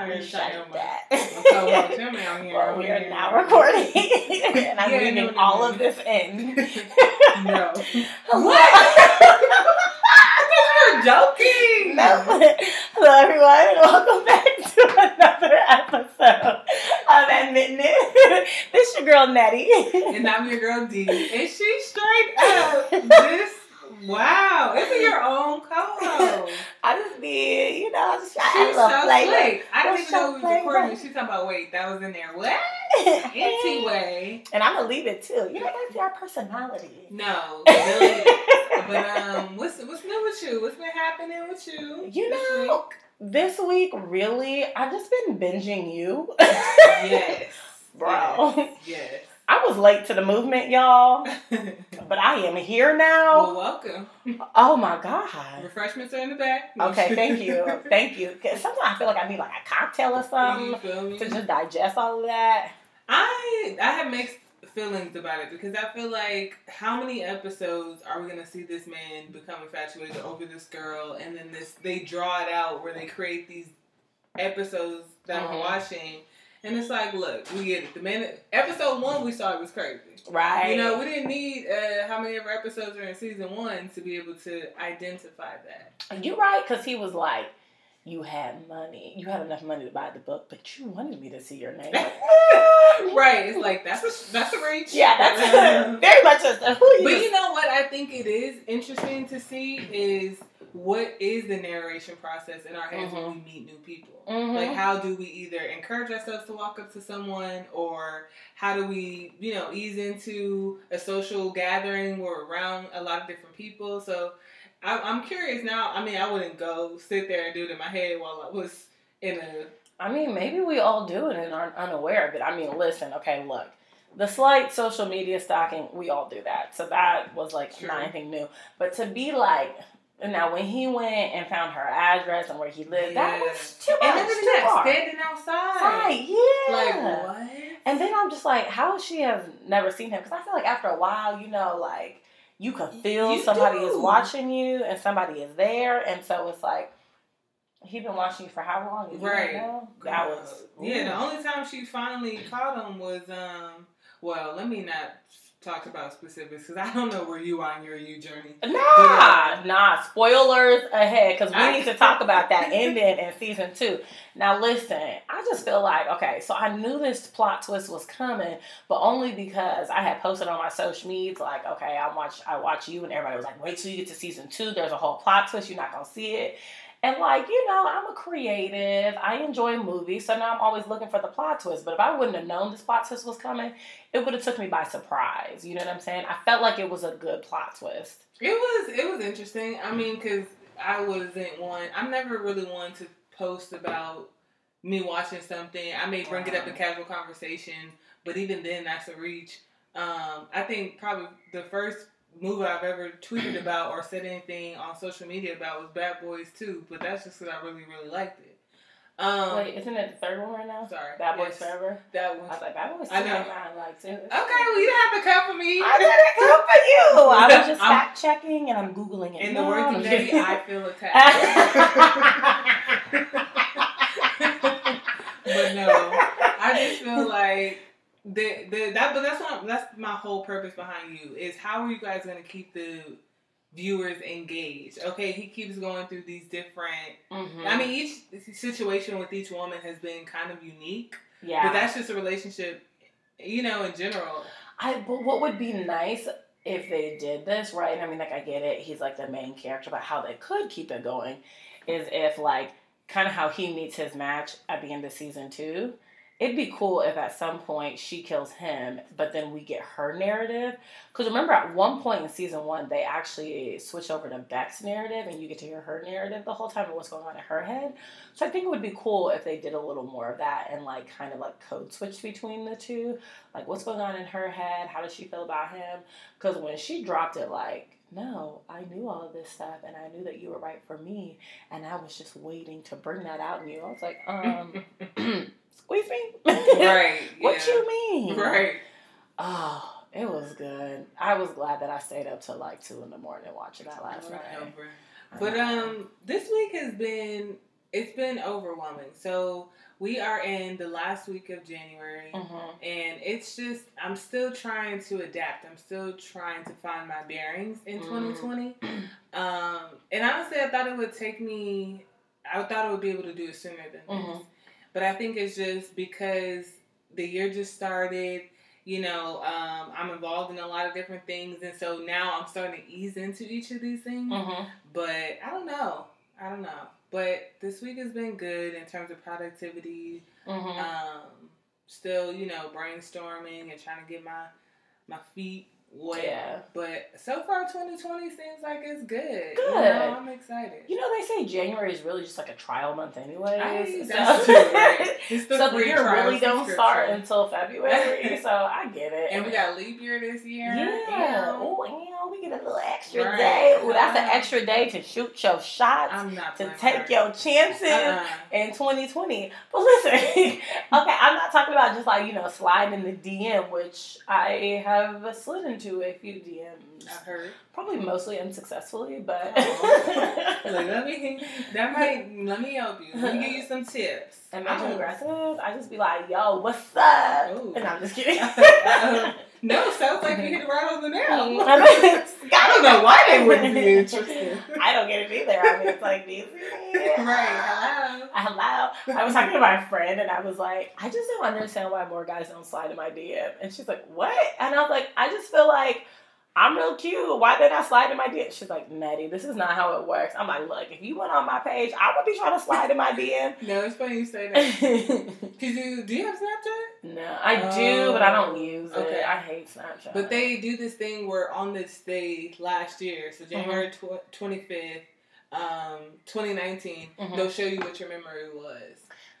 Shut that. well, we are now recording, and I'm Yeah, leaving no, no, all no. of this in. no. Hello. You're joking. No. Hello, everyone, and welcome back to another episode of Admitting It. This is your girl Netty. And I'm your girl D. And she straight up this. Wow, it's your own co-host. I just be, you know, I just try She's to so slick. I didn't even know we was recording. She's talking about wait, that was in there. What? Anyway, And I'm gonna leave it too. You know, that's our personality. no, really. but um, what's what's new with you? What's been happening with you? You this know, this week, really, I've just been binging you. yes, Bro. Yes. yes. I was late to the movement, y'all, but I am here well, now. welcome. Oh my God. Refreshments are in the back. Okay, thank you. Thank you. 'Cause sometimes I feel like I need like a cocktail or something to just digest all of that. I I have mixed feelings about it because I feel like how many episodes are we gonna see this man become infatuated over this girl, and then this they draw it out where they create these episodes that Mhm. we're watching, and it's like, look, we get it. The minute episode one we saw it was crazy. Right. You know, we didn't need uh, how many ever episodes are in season one to be able to identify that. You're right, because he was like, you had money. You had enough money to buy the book, but you wanted me to see your name. right? It's like that's a that's a reach. Yeah, that's very much a who you. But you know what I think it is interesting to see is what is the narration process in our heads when we meet new people. Mhm. Like how do we either encourage ourselves to walk up to someone or how do we, you know, ease into a social gathering where we're around a lot of different people. So I, I'm curious now. I mean, I wouldn't go sit there and do it in my head while I was in a I mean, maybe we all do it and aren't unaware of it. I mean, listen, okay, look. The slight social media stalking, we all do that. So that was like True. not anything new. But to be like, now when he went and found her address and where he lived, that was too much. look at Too that far. standing outside. Right, yeah. Like what? And then I'm just like, how she has never seen him? Because I feel like after a while, you know, like you can feel You somebody is watching you and somebody is there, and so it's like he been watching you for how long? You Right. That was yeah. The only time she finally caught him was um. Well, let me not talk about specifics because I don't know where you are in your you journey. Nah, But, uh, nah. Spoilers ahead because we I- need to talk about that ending in season two. Now, listen, I just feel like okay, so I knew this plot twist was coming, but only because I had posted on my social medias like, okay, I watch, I watch you, and everybody was like, wait till you get to season two. There's a whole plot twist. You're not gonna see it. And like, you know, I'm a creative. I enjoy movies, so now I'm always looking for the plot twist. But if I wouldn't have known this plot twist was coming, it would have took me by surprise. You know what I'm saying? I felt like it was a good plot twist. It was it was interesting. I mean, because I wasn't one. I'm never really one to post about me watching something. I may bring it up in casual conversation, but even then, that's a reach. Um, I think probably the first movie I've ever tweeted about or said anything on social media about was Bad Boys 2, but that's just because I really really liked it. Um, Wait, isn't it the third one right now? sorry, Bad Boys yes, Forever. That I was like, Bad Boys. I know. I like. Okay, well you don't have to come for me. I didn't come for you. I was just fact checking and I'm googling it. In the now. words I'm of just Netty, kidding. I feel attacked. but no, I just feel like the the that but that's what that's my whole purpose behind you is how are you guys gonna keep the viewers engaged? Okay, he keeps going through these different. Mhm. I mean, each situation with each woman has been kind of unique, yeah. but that's just a relationship, you know, in general. I but what would be nice if they did this right? I mean, like I get it. He's like the main character, but how they could keep it going is if like kind of how he meets his match at the end of season two. It'd be cool if at some point she kills him, but then we get her narrative. Because remember, at one point in season one, they actually switch over to Beck's narrative, and you get to hear her narrative the whole time and what's going on in her head. So I think it would be cool if they did a little more of that and like kind of like code switch between the two like what's going on in her head how does she feel about him because when she dropped it like no i knew all of this stuff and i knew that you were right for me and i was just waiting to bring that out in you i was like um squeeze me right. what yeah. you mean Right. oh it was good i was glad that i stayed up till like two in the morning watching that last night. But um, this week has been it's been overwhelming. So we are in the last week of January, Mm-hmm. and it's just I'm still trying to adapt. I'm still trying to find my bearings in Mm. 2020. Um, and honestly, I thought it would take me. I thought I would be able to do it sooner than this, Mhm. But I think it's just because the year just started. You know, um, I'm involved in a lot of different things, and so now I'm starting to ease into each of these things. Mm-hmm. But I don't know. I don't know. But this week has been good in terms of productivity. Mm-hmm. Um, still, you know, brainstorming and trying to get my my feet wet. Yeah. But so far, 2020 seems like it's good. Good. You know, I'm excited. You know, they say January is really just like a trial month, anyway. I- so that's true, right? It's the so free year really don't start until February, so I get it. And we got leap year this year. yeah. Ew. Oh, you know, we get a little extra Right. day. Ooh, that's an Uh-huh. extra day to shoot your shots, I'm not to take hard. your chances. Uh-uh. in 2020. But listen, okay, I'm not talking about just like, you know, sliding in the DM, which I have slid into a few DMs. I heard. Probably mostly unsuccessfully, but. Like, let me that might let me help you. Let me give you some tips. Am I too aggressive? I just be like, yo, what's up? Ooh. And I'm just kidding. Uh, No, it sounds like you hit it right on the nail. I mm, I don't know why they wouldn't be interested. I don't get it either. I mean, it's like, these. Right. Hello. Hello. I was talking to my friend and I was like, I just don't understand why more guys don't slide in my DM. And she's like, What? And I was like, I just feel like I'm real cute. Why did I slide in my DM? She's like, Maddie, this is not how it works. I'm like, Look, if you went on my page, I would be trying to slide in my DM. No, it's funny you say that. Cause you do you have Snapchat? no, I do, but I don't use Okay. it. I hate Snapchat. But they do this thing where on this day last year, so January twenty fifth, um, twenty nineteen, Mhm. they'll show you what your memory was.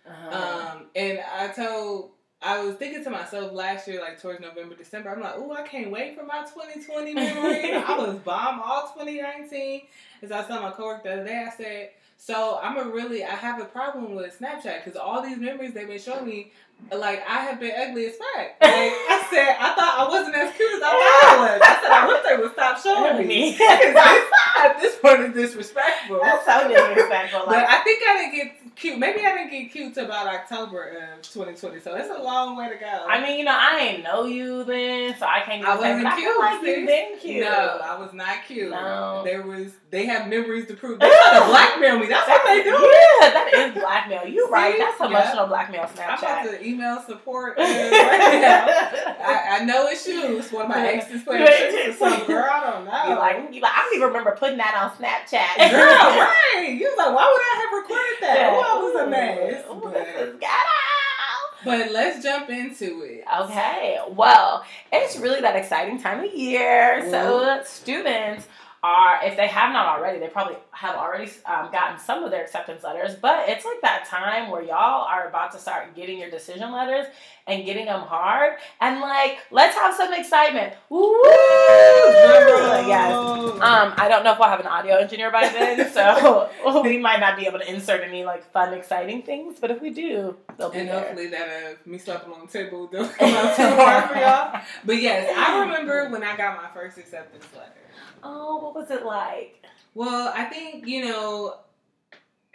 Uh-huh. Um, and I told, I was thinking to myself last year, like towards November, December, I'm like, oh, I can't wait for my 2020 memory. I was bomb all 2019. As I saw my coworker the other day, I said, so I'm a really, I have a problem with Snapchat because all these memories they've been showing me, like I have been ugly as fuck. Like I said, I thought I wasn't as cute as I thought I was. I said I wish they would stop showing me. At this point, it's disrespectful. That's so disrespectful. But Like, I think I didn't get cute. Maybe I didn't get cute till about October of 2020. So it's a long way to go. I mean, you know, I ain't know you then, so I can't I say, wasn't I cute, feel like you've been cute. no, I was not cute. No. There was. They have memories to prove. They try to blackmail me. That's what they do. Yeah, that is blackmail. You See? right. That's Yeah. emotional blackmail I'm about Snapchat. to email support uh, right. I, I know it's you. One of my exes playing tricks or something. Girl, I don't know. You like, you like, I don't even remember putting that on Snapchat. Girl, right. You was like, why would I have recorded that? I was a mess. Ooh, But- this is. But let's jump into it. Okay, well, it's really that exciting time of year. So, students are, if they have not already, they probably have already um, gotten some of their acceptance letters, but it's like that time where y'all are about to start getting your decision letters and getting them hard. And like, let's have some excitement. Woo! Yes. Um, I don't know if we'll have an audio engineer by then, so we might not be able to insert any like fun, exciting things. But if we do, they'll be And there. hopefully that uh, me slapping on the table don't come out too hard for y'all. But yes, I remember when I got my first acceptance letter. Oh, what was it like? Well, I think, you know,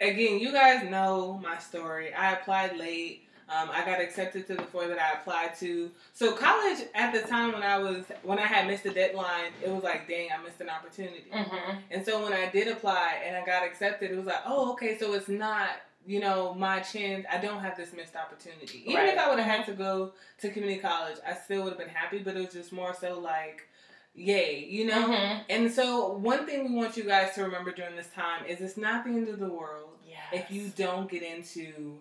again, you guys know my story. I applied late. Um, I got accepted to the four that I applied to. So college at the time when I was when I had missed the deadline, it was like, dang, I missed an opportunity. Mm-hmm. And so when I did apply and I got accepted, it was like, oh, okay, so it's not, you know, my chance. I don't have this missed opportunity. Even Right. if I would have had to go to community college, I still would have been happy, but it was just more so like, yay, you know? Mm-hmm. And so one thing we want you guys to remember during this time is it's not the end of the world Yes. if you don't get into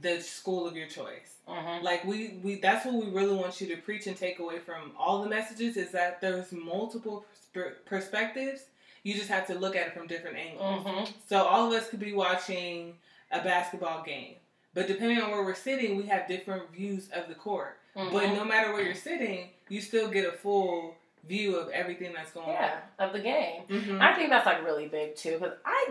the school of your choice. Mm-hmm. Like we, we that's what we really want you to preach and take away from all the messages is that there's multiple persp- perspectives. You just have to look at it from different angles. Mm-hmm. So all of us could be watching a basketball game, but depending on where we're sitting, we have different views of the court. Mm-hmm. But no matter where you're sitting, you still get a full view of everything that's going yeah, of the game. on. Mhm. I think that's like really big too, because I,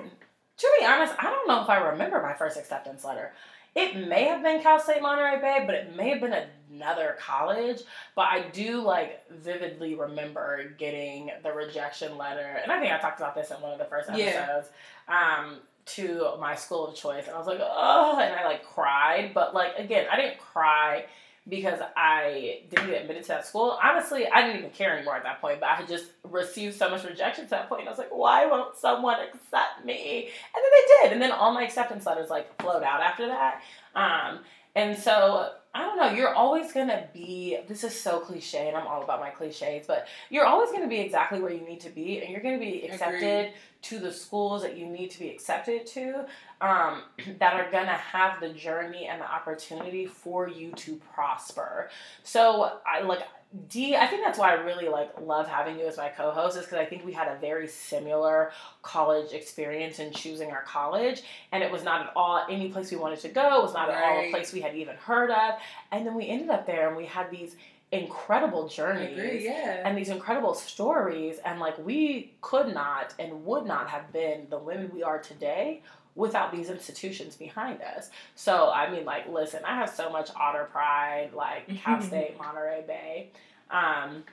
to be honest, I don't know if I remember my first acceptance letter. It may have been Cal State Monterey Bay, but it may have been another college. But I do like vividly remember getting the rejection letter, and I think I talked about this in one of the first Yeah. episodes. Um, to my school of choice, and I was like, oh, and I like cried. But like again, I didn't cry because I didn't get admitted to that school. Honestly, I didn't even care anymore at that point, but I had just received so much rejection to that point. And I was like, why won't someone accept me? And then they did. And then all my acceptance letters like flowed out after that. Um, and so I don't know, you're always gonna be this is so cliche and I'm all about my cliches, but you're always gonna be exactly where you need to be and you're gonna be accepted Agreed. To the schools that you need to be accepted to um, that are gonna have the journey and the opportunity for you to prosper. So I like D, I think that's why I really like love having you as my co-host is because I think we had a very similar college experience in choosing our college, and it was not at all any place we wanted to go. It was not right. at all a place we had even heard of, and then we ended up there and we had these incredible journeys agree, yeah. and these incredible stories, and like we could not and would not have been the women we are today without these institutions behind us. So, I mean, like, listen, I have so much otter pride, like Cal State, Monterey Bay. Um,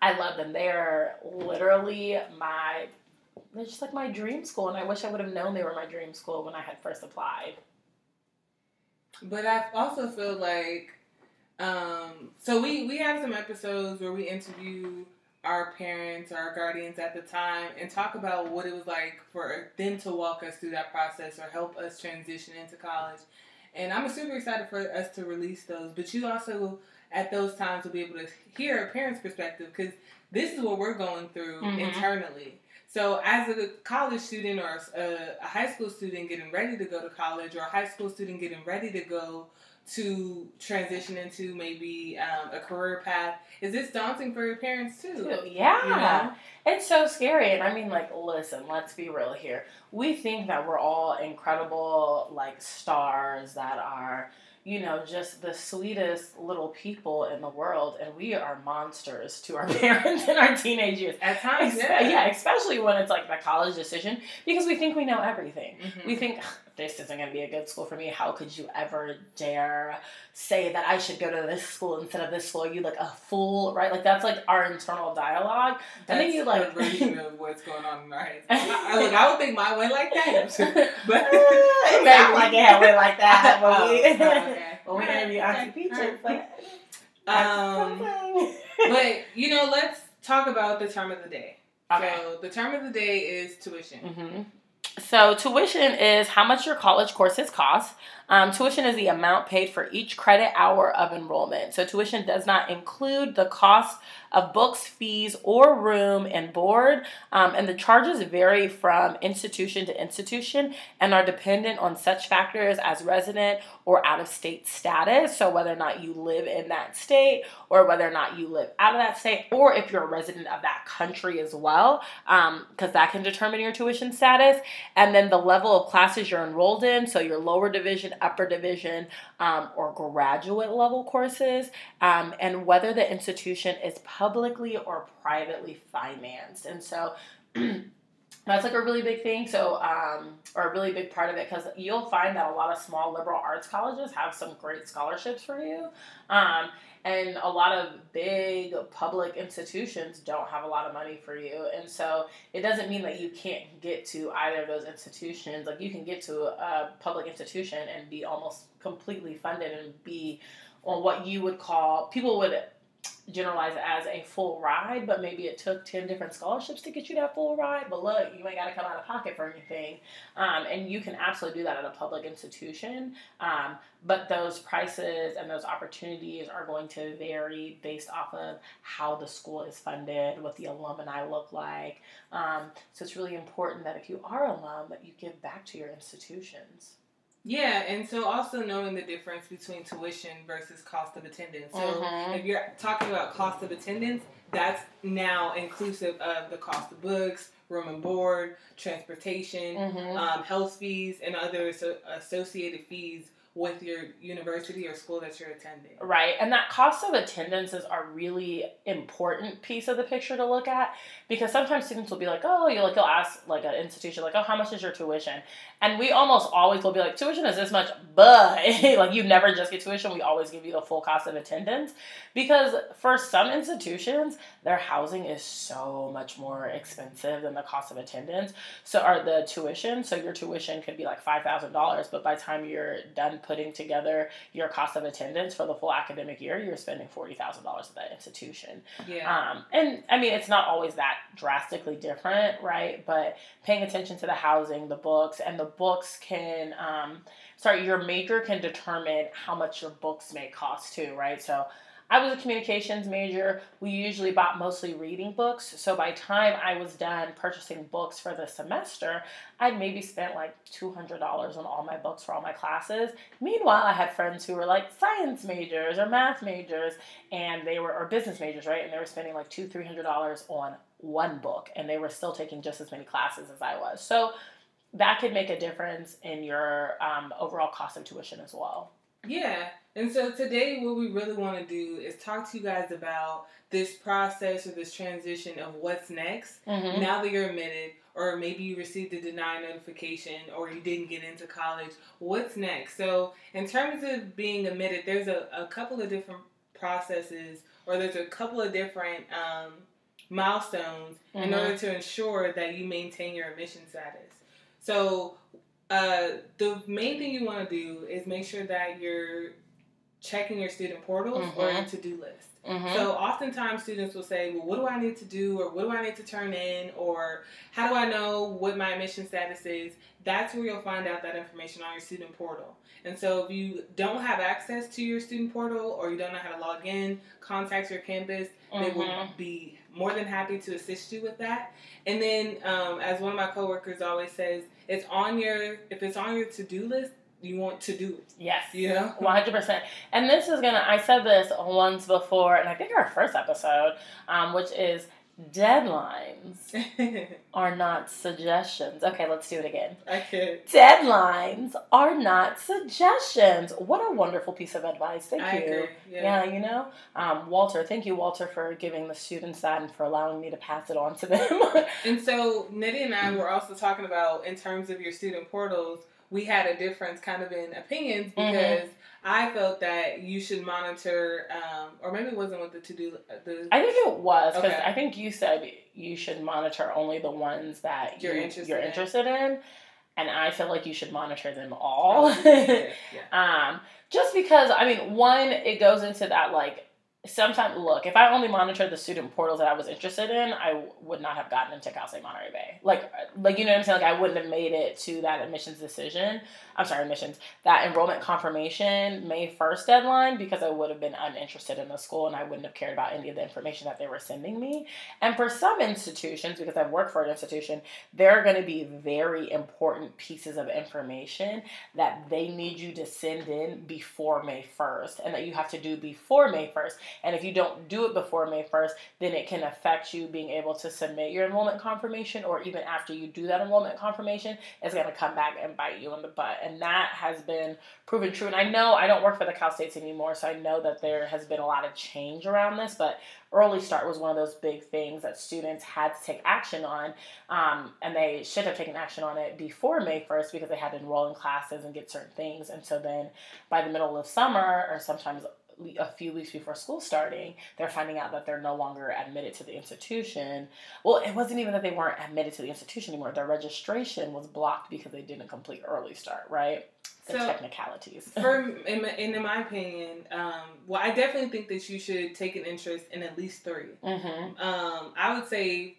I love them. They're literally my, they're just like my dream school. And I wish I would have known they were my dream school when I had first applied. But I also feel like, um, so we, we have some episodes where we interview our parents or our guardians at the time and talk about what it was like for them to walk us through that process or help us transition into college. And I'm super excited for us to release those. But you also, at those times, will be able to hear a parent's perspective because this is what we're going through mm-hmm. internally. So, as a college student or a, a high school student getting ready to go to college or a high school student getting ready to go to transition into maybe um, a career path. Is this daunting for your parents too? Yeah. You know? It's so scary. And I mean, like, listen, let's be real here. We think that we're all incredible, like, stars that are you know, just the sweetest little people in the world, and we are monsters to our parents in our teenage years. At times, yeah. yeah, especially when it's like the college decision, because we think we know everything. Mm-hmm. We think this isn't going to be a good school for me. How could you ever dare say that I should go to this school instead of this school? Are you like a fool, right? Like that's like our internal dialogue. That's and then you like version of what's going on in our heads. I, I, like, I would think mine went like that, but it may like it went like that. But oh, we, okay. when we interview Auntie Peaches, like. Um, but you know, let's talk about the term of the day. Okay. So the term of the day is tuition. Mm-hmm. So, tuition is how much your college courses cost. Um, tuition is the amount paid for each credit hour of enrollment. So, tuition does not include the cost of books, fees, or room and board. Um, and the charges vary from institution to institution and are dependent on such factors as resident or out of state status. So, whether or not you live in that state, or whether or not you live out of that state, or if you're a resident of that country as well, because um, that can determine your tuition status. And then the level of classes you're enrolled in, so your lower division, upper division, um, or graduate level courses, um, and whether the institution is publicly or privately financed. And so that's like a really big thing. So, um, or a really big part of it, because you'll find that a lot of small liberal arts colleges have some great scholarships for you. Um, and a lot of big public institutions don't have a lot of money for you. And so it doesn't mean that you can't get to either of those institutions. Like you can get to a public institution and be almost completely funded and be on what you would call, people would generalize it as a full ride, but maybe it took 10 different scholarships to get you that full ride. But look, you ain't got to come out of pocket for anything. Um, and you can absolutely do that at a public institution. Um, but those prices and those opportunities are going to vary based off of how the school is funded, what the alumni look like. Um, so it's really important that if you are alum, that you give back to your institutions. Yeah, and so also knowing the difference between tuition versus cost of attendance. So mm-hmm. if you're talking about cost of attendance, that's now inclusive of the cost of books, room and board, transportation, mm-hmm. um, health fees, and other so associated fees with your university or school that you're attending. Right. And that cost of attendance is a really important piece of the picture to look at because sometimes students will be like, oh, you like you'll ask like an institution like, oh, how much is your tuition? And we almost always will be like, tuition is this much, but like you never just get tuition. We always give you the full cost of attendance because for some institutions, their housing is so much more expensive than the cost of attendance. So are the tuition. So your tuition could be like five thousand dollars, but by the time you're done putting together your cost of attendance for the full academic year, you're spending forty thousand dollars at that institution. Yeah. Um, and I mean, it's not always that drastically different, right? But paying attention to the housing, the books, and the books can, um, sorry, your major can determine how much your books may cost too, right? So I was a communications major. We usually bought mostly reading books. So by time I was done purchasing books for the semester, I'd maybe spent like $200 on all my books for all my classes. Meanwhile, I had friends who were like science majors or math majors and they were, or business majors, right? And they were spending like two, $300 on one book and they were still taking just as many classes as I was. So that could make a difference in your um, overall cost of tuition as well. Yeah. And so today, what we really want to do is talk to you guys about this process or this transition of what's next Mm-hmm. now that you're admitted, or maybe you received a deny notification, or you didn't get into college. What's next? So, in terms of being admitted, there's a, a couple of different processes, or there's a couple of different um, milestones in Mhm. order to ensure that you maintain your admission status. So, uh, the main thing you want to do is make sure that you're checking your student portals or your Mhm. to-do list. Mm-hmm. So oftentimes students will say, "Well, what do I need to do, or what do I need to turn in, or how do I know what my admission status is?" That's where you'll find out that information on your student portal. And so if you don't have access to your student portal, or you don't know how to log in, contact your campus. They will Mhm. be more than happy to assist you with that. And then, um, as one of my coworkers always says, it's on your if it's on your to-do list, you want to do it. Yes. You know. One hundred percent. And this is gonna. I said this once before, and I think our first episode, um, which is deadlines are not suggestions. Okay, let's do it again. I could. Deadlines are not suggestions. What a wonderful piece of advice. Thank I you. agree. Yeah, you know, um, Walter. Thank you, Walter, for giving the students that and for allowing me to pass it on to them. And so Netty and I were also talking about in terms of your student portals, we had a difference kind of in opinions Mm-hmm. I felt that you should monitor, um, or maybe it wasn't with the to do the. I think it was because Okay. I think you said you should monitor only the ones that You're you, interested you're in. interested in, and I feel like you should monitor them all. yeah, yeah. um, just because I mean, one, it goes into that like sometimes look if i only monitored the student portals that i was interested in i w- would not have gotten into cal state monterey bay. Like like you know what i'm saying? Like i wouldn't have made it to that admissions decision. I'm sorry admissions. That enrollment confirmation may 1st deadline because i would have been uninterested in the school and i wouldn't have cared about any of the information that they were sending me. And for some institutions because i've worked for an institution there are going to be very important pieces of information that they need you to send in before may 1st and that you have to do before may 1st and if you don't do it before May 1st, then it can affect you being able to submit your enrollment confirmation, or even after you do that enrollment confirmation, it's going to come back and bite you in the butt. And that has been proven true. And I know I don't work for the Cal States anymore, so I know that there has been a lot of change around this, but Early Start was one of those big things that students had to take action on, um, and they should have taken action on it before May 1st because they had to enroll in classes and get certain things. And so then by the middle of summer, or sometimes a few weeks before school starting, they're finding out that they're no longer admitted to the institution. Well, it wasn't even that they weren't admitted to the institution anymore. Their registration was blocked because they didn't complete early start, right? The So- technicalities. For in my, in my opinion, um, well, I definitely think that you should take an interest in at least three. mm-hmm. Um, I would say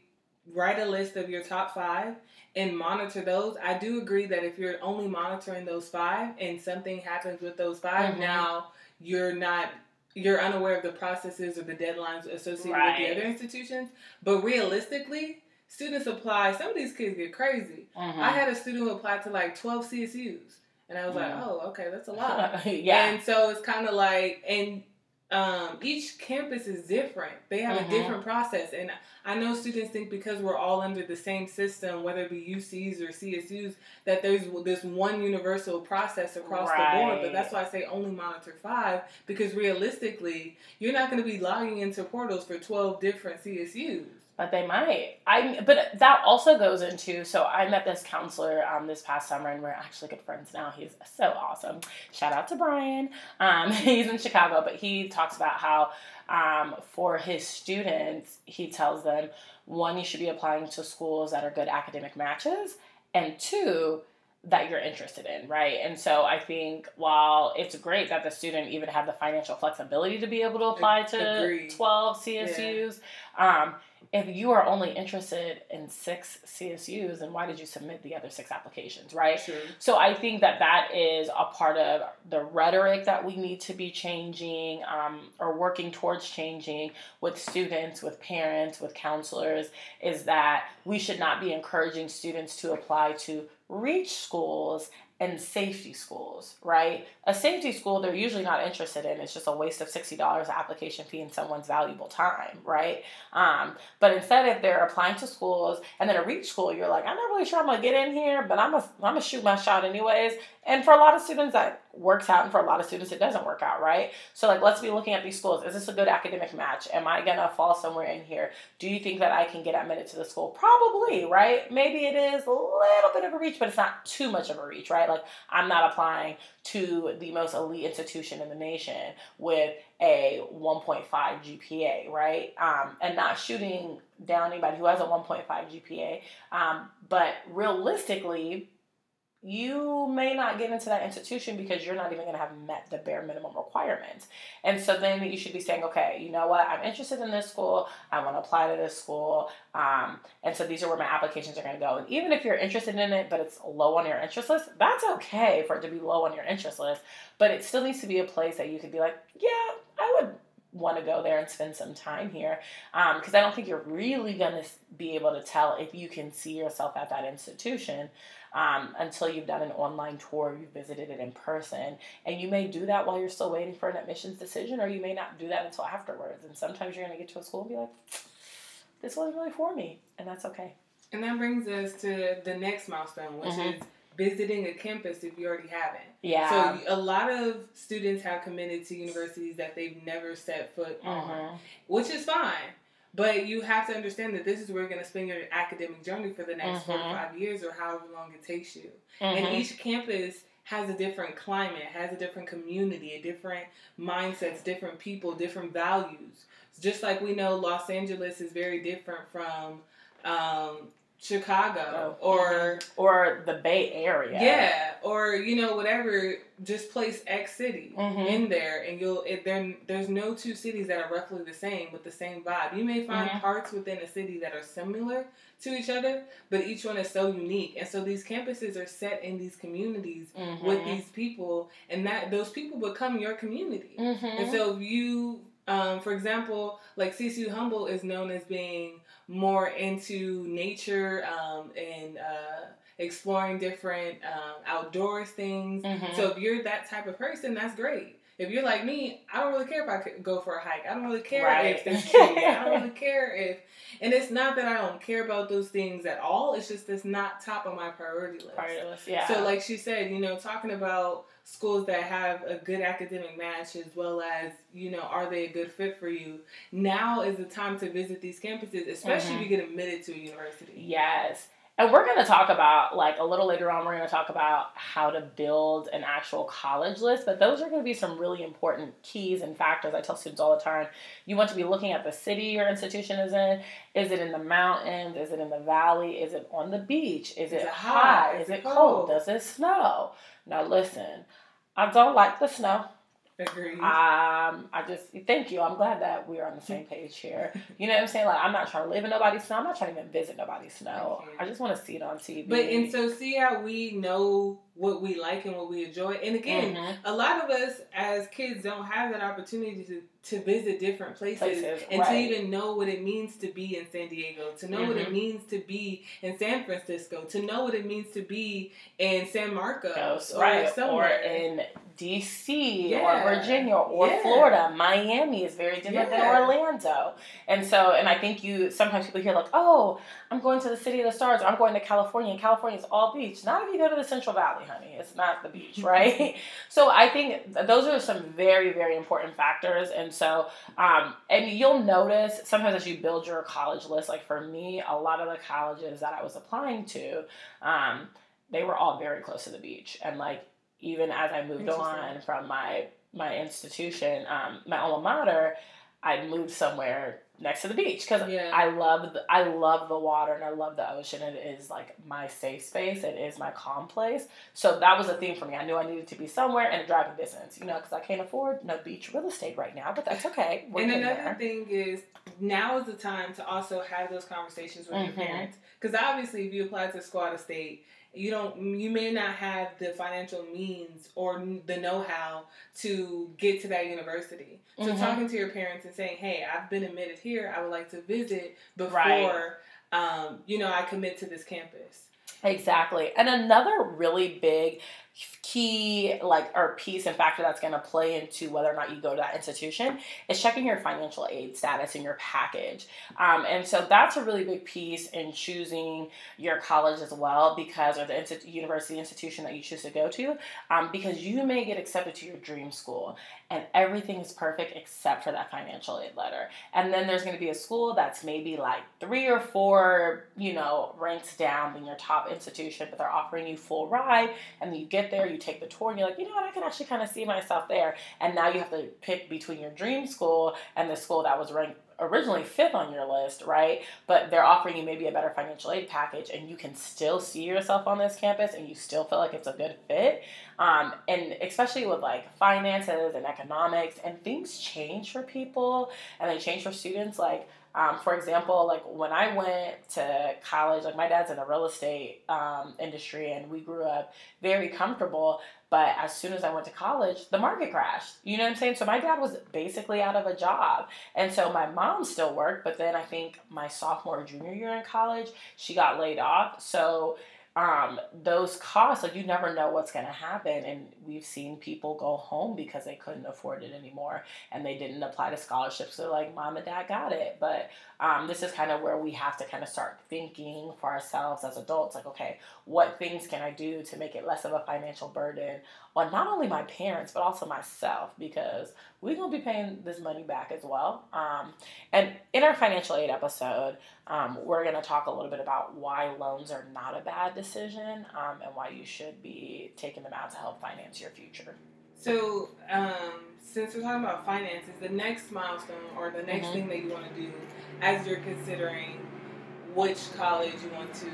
write a list of your top five and monitor those. I do agree that if you're only monitoring those five and something happens with those 5 Mhm. now you're not you're unaware of the processes or the deadlines associated with the other institutions. But realistically, students apply. Some of these kids get crazy. Mm-hmm. I had a student who applied to like 12 CSUs. And I was like, Mhm. oh, okay, that's a lot. yeah. And so it's kind of like, and um, each campus is different. They have mm-hmm. a different process, and I know students think because we're all under the same system, whether it be UCs or CSUs, that there's this one universal process across right. the board. But that's why I say only monitor five because realistically, you're not going to be logging into portals for twelve different CSUs. But they might. I but that also goes into so I met this counselor um this past summer and we're actually good friends now. He's so awesome. Shout out to Brian. Um, he's in Chicago, but he talks about how um, for his students he tells them one you should be applying to schools that are good academic matches, and two that you're interested in, right? And so I think while it's great that the student even had the financial flexibility to be able to apply to Agreed. 12 CSUs, yeah. Um, if you are only interested in six CSUs, then why did you submit the other six applications, right? Sure. So I think that that is a part of the rhetoric that we need to be changing um, or working towards changing with students, with parents, with counselors, is that we should not be encouraging students to apply to reach schools and safety schools, right? A safety school they're usually not interested in. It's just a waste of sixty dollars application fee and someone's valuable time, right? Um, but instead, if they're applying to schools and then a reach school, you're like, I'm not really sure I'm gonna get in here, but I'm gonna I'm gonna shoot my shot anyways. And for a lot of students, that works out, and for a lot of students, it doesn't work out, right? So, like, let's be looking at these schools. Is this a good academic match? Am I gonna fall somewhere in here? Do you think that I can get admitted to the school? Probably, right? Maybe it is a little bit of a reach, but it's not too much of a reach, right? Like, I'm not applying to the most elite institution in the nation with a 1.5 GPA, right? Um, and not shooting down anybody who has a 1.5 GPA. Um, but realistically, you may not get into that institution because you're not even going to have met the bare minimum requirements. And so then you should be saying, okay, you know what? I'm interested in this school. I want to apply to this school. Um, and so these are where my applications are going to go. And even if you're interested in it, but it's low on your interest list, that's okay for it to be low on your interest list. But it still needs to be a place that you could be like, yeah, I would want to go there and spend some time here because um, I don't think you're really going to be able to tell if you can see yourself at that institution um, until you've done an online tour, you've visited it in person. And you may do that while you're still waiting for an admissions decision, or you may not do that until afterwards. And sometimes you're going to get to a school and be like, this wasn't really for me. And that's okay. And that brings us to the next milestone, which mm-hmm. is visiting a campus if you already haven't. Yeah. So a lot of students have committed to universities that they've never set foot mm-hmm. on, which is fine. But you have to understand that this is where you're going to spend your academic journey for the next mm-hmm. four to mm-hmm. five years or however long it takes you. Mm-hmm. And each campus has a different climate, has a different community, a different mindsets, different people, different values. Just like we know Los Angeles is very different from um, Chicago oh, or mm-hmm. or the Bay Area. Yeah, or you know whatever. Just place X city mm-hmm. in there, and you'll. It, there, there's no two cities that are roughly the same with the same vibe. You may find mm-hmm. parts within a city that are similar to each other, but each one is so unique. And so these campuses are set in these communities mm-hmm. with these people, and that those people become your community. Mm-hmm. And so if you, um, for example, like CSU Humboldt is known as being more into nature um, and uh, exploring different um, outdoors things. Mm-hmm. So if you're that type of person, that's great. If you're like me, I don't really care if I go for a hike. I don't really care right. if there's trees. I don't really care if, and it's not that I don't care about those things at all. It's just it's not top of my priority list. Priority list, yeah. So like she said, you know, talking about schools that have a good academic match as well as you know are they a good fit for you? Now is the time to visit these campuses especially mm-hmm. if you get admitted to a university. Yes and we're going to talk about like a little later on we're going to talk about how to build an actual college list but those are going to be some really important keys and factors i tell students all the time. You want to be looking at the city your institution is in. Is it in the mountains? Is it in the valley? Is it on the beach? Is, is it, it hot, hot? is, it cold? cold? Does it snow? Now listen, I don't like the snow. Agreed. Um, I just thank you. I'm glad that we're on the same page here. You know what I'm saying? Like I'm not trying to live in nobody's snow. I'm not trying to even visit nobody's snow. I just want to see it on TV. But and so see how we know what we like and what we enjoy. And again, Mhm. a lot of us as kids don't have that opportunity to, to visit different places, Places, and right. to even know what it means to be in San Diego, to know what it Mhm. means to be in San Francisco, to know what it means to be in San Marcos or right, or somewhere. in DC Yeah. or Virginia or Yeah. Florida. Miami is very different Yeah. than Orlando. And so, and I think you sometimes people hear like, oh, I'm going to the city of the stars, or I'm going to California, and California is all beach. Not if you go to the Central Valley, honey. It's not the beach, right? so I think those are some very, very important factors. And so, um, and you'll notice sometimes as you build your college list, like for me, a lot of the colleges that I was applying to, um, they were all very close to the beach. And like even as I moved on from my my institution, um, my alma mater, I moved somewhere next to the beach because Yeah. I love the, I love the water and I love the ocean. It is like my safe space. It is my calm place. So that was a theme for me. I knew I needed to be somewhere in a driving distance, you know, because I can't afford no beach real estate right now. But that's okay. We're and another there. thing is now is the time to also have those conversations with Mhm. your parents because obviously if you apply to school out of state you don't you may not have the financial means or the know-how to get to that university so Mhm. talking to your parents and saying hey i've been admitted here i would like to visit before Right. um, you know i commit to this campus Exactly. And another really big key like or piece and factor that's going to play into whether or not you go to that institution is checking your financial aid status in your package. Um, and so that's a really big piece in choosing your college as well because or the university institution that you choose to go to um, because you may get accepted to your dream school and everything is perfect except for that financial aid letter. And then there's going to be a school that's maybe like three or four you know ranks down than your top institution but they're offering you full ride and you get there you take the tour and you're like you know what? I can actually kind of see myself there. And now you have to pick between your dream school and the school that was ranked originally fifth on your list right? But they're offering you maybe a better financial aid package and you can still see yourself on this campus and you still feel like it's a good fit um, and especially with like finances and economics and things change for people and they change for students. Like um, for example like when i went to college like my dad's in the real estate um, industry and we grew up very comfortable but as soon as i went to college the market crashed. You know what i'm saying? So my dad was basically out of a job. And so my mom still worked but then i think my sophomore junior year in college she got laid off. So um, those costs, like you never know what's going to happen. And we've seen people go home because they couldn't afford it anymore and they didn't apply to scholarships. They're like, mom and dad got it. But um, this is kind of where we have to kind of start thinking for ourselves as adults like, okay, what things can I do to make it less of a financial burden on not only my parents, but also myself because we're going to be paying this money back as well. Um, and in our financial aid episode, um, we're going to talk a little bit about why loans are not a bad decision um, and why you should be taking them out to help finance your future. So, um, since we're talking about finances, the next milestone or the next Mhm. thing that you want to do as you're considering which college you want to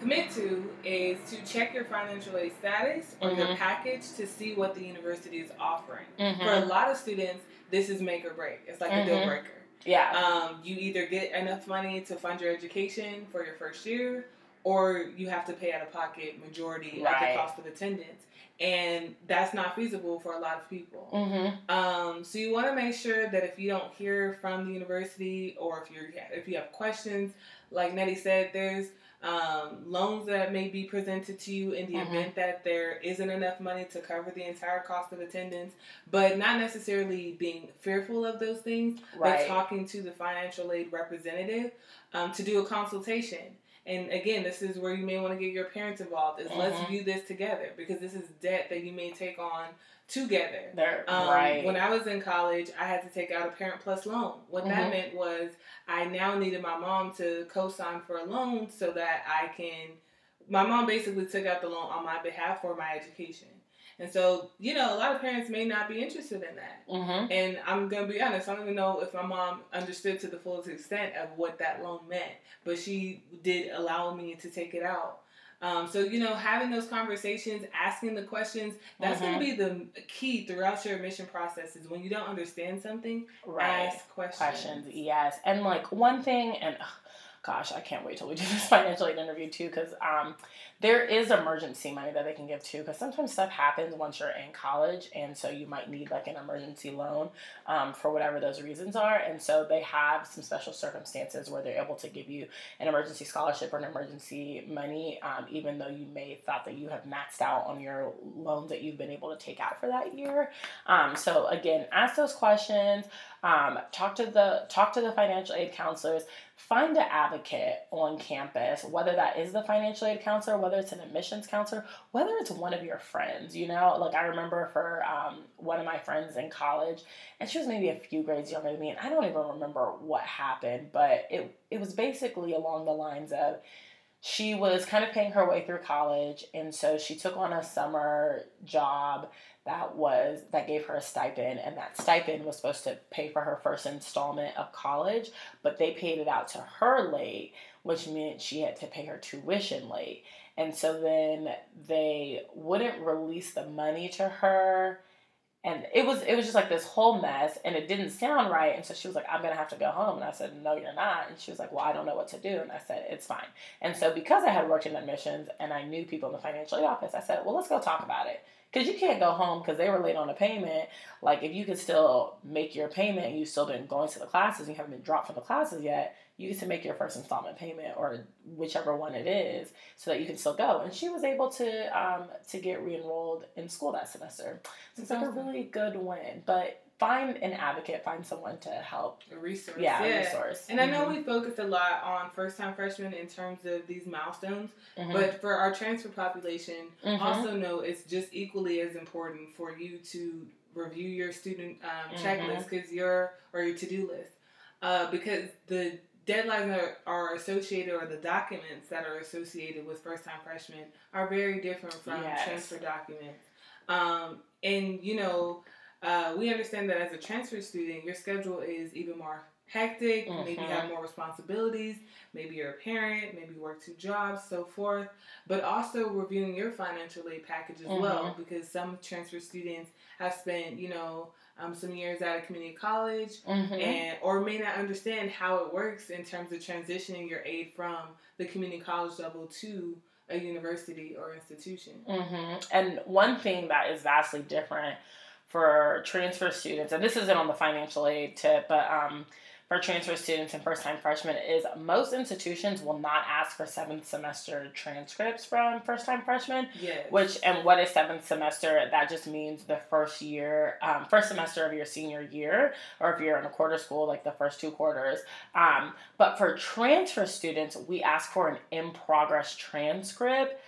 commit to is to check your financial aid status or your Mhm. package to see what the university is offering. For a Mm-hmm. lot of students, this is make or break. It's like a deal Mhm. breaker. Yeah. Um, you either get enough money to fund your education for your first year, or you have to pay out of pocket majority of the cost of attendance, and that's not feasible for a lot of people. Mm-hmm. Um, so you want to make sure that if you don't hear from the university, or if you're if you have questions, like Netty said, there's um, loans that may be presented to you in the Mhm. event that there isn't enough money to cover the entire cost of attendance, but not necessarily being fearful of those things Right. but talking to the financial aid representative um, to do a consultation. And again, this is where you may want to get your parents involved. Is let's Mhm. view this together because this is debt that you may take on together. They're, Um, right. When I was in college, I had to take out a Parent Plus loan. What that Mhm. meant was I now needed my mom to co-sign for a loan so that I can. My mom basically took out the loan on my behalf for my education. And so, you know, a lot of parents may not be interested in that. mm-hmm. And I'm gonna be honest, I don't even know if my mom understood to the fullest extent of what that loan meant, but she did allow me to take it out. Um, so you know, having those conversations, asking the questions, that's Mhm. gonna be the key throughout your admission process. Is when you don't understand something, Right. ask questions. questions yes and like one thing and ugh, gosh, I can't wait till we do this financial aid interview too, because um, there is emergency money that they can give too, because sometimes stuff happens once you're in college, and so you might need like an emergency loan um, for whatever those reasons are, and so they have some special circumstances where they're able to give you an emergency scholarship or an emergency money, um, even though you may have thought that you have maxed out on your loans that you've been able to take out for that year. Um, so again, ask those questions. Um, talk to the talk to the financial aid counselors find an advocate on campus, whether that is the financial aid counselor, whether it's an admissions counselor, whether it's one of your friends. You know, like I remember for um, one of my friends in college, and she was maybe a few grades younger than me, and I don't even remember what happened, but it it was basically along the lines of she was kind of paying her way through college, and so she took on a summer job that was that gave her a stipend and that stipend was supposed to pay for her first installment of college but they paid it out to her late which meant she had to pay her tuition late and so then they wouldn't release the money to her. And it was it was just like this whole mess and it didn't sound right. And so she was like i'm gonna have to go home. And i said no you're not. And she was like well i don't know what to do. And i said it's fine. And so because i had worked in admissions and i knew people in the financial aid office i said well let's go talk about it. Because you can't go home because they were late on a payment. Like if you could still make your payment and you've still been going to the classes and you haven't been dropped from the classes yet, you get to make your first installment payment or whichever one it is so that you can still go. And she was able to um, to get re-enrolled in school that semester. So it's like a really good win. But find an advocate, find someone to help. A resource. Yeah, yeah. a resource. And mm-hmm. I know mm-hmm. we focus a lot on first time freshmen in terms of these milestones, mm-hmm. but for our transfer population, mm-hmm. also know it's just equally as important for you to review your student um, mm-hmm. checklist because your or your to do list. Uh, because the deadlines are, are associated or the documents that are associated with first time freshmen are very different from yes. transfer documents. Um, and you know, uh, we understand that as a transfer student, your schedule is even more hectic. Mm-hmm. Maybe you have more responsibilities. Maybe you're a parent. Maybe you work two jobs, so forth. But also reviewing your financial aid package as mm-hmm. well, because some transfer students have spent, you know, um, some years out of community college, mm-hmm. and or may not understand how it works in terms of transitioning your aid from the community college level to a university or institution. Mm-hmm. And one thing that is vastly different for transfer students, and this isn't on the financial aid tip, but um, for transfer students and first time freshmen is most institutions will not ask for seventh semester transcripts from first time freshmen. Yes. Which, and what is seventh semester? That just means the first year, um, first semester of your senior year, or if you're in a quarter school, like the first two quarters. Um, but for transfer students, we ask for an in progress transcript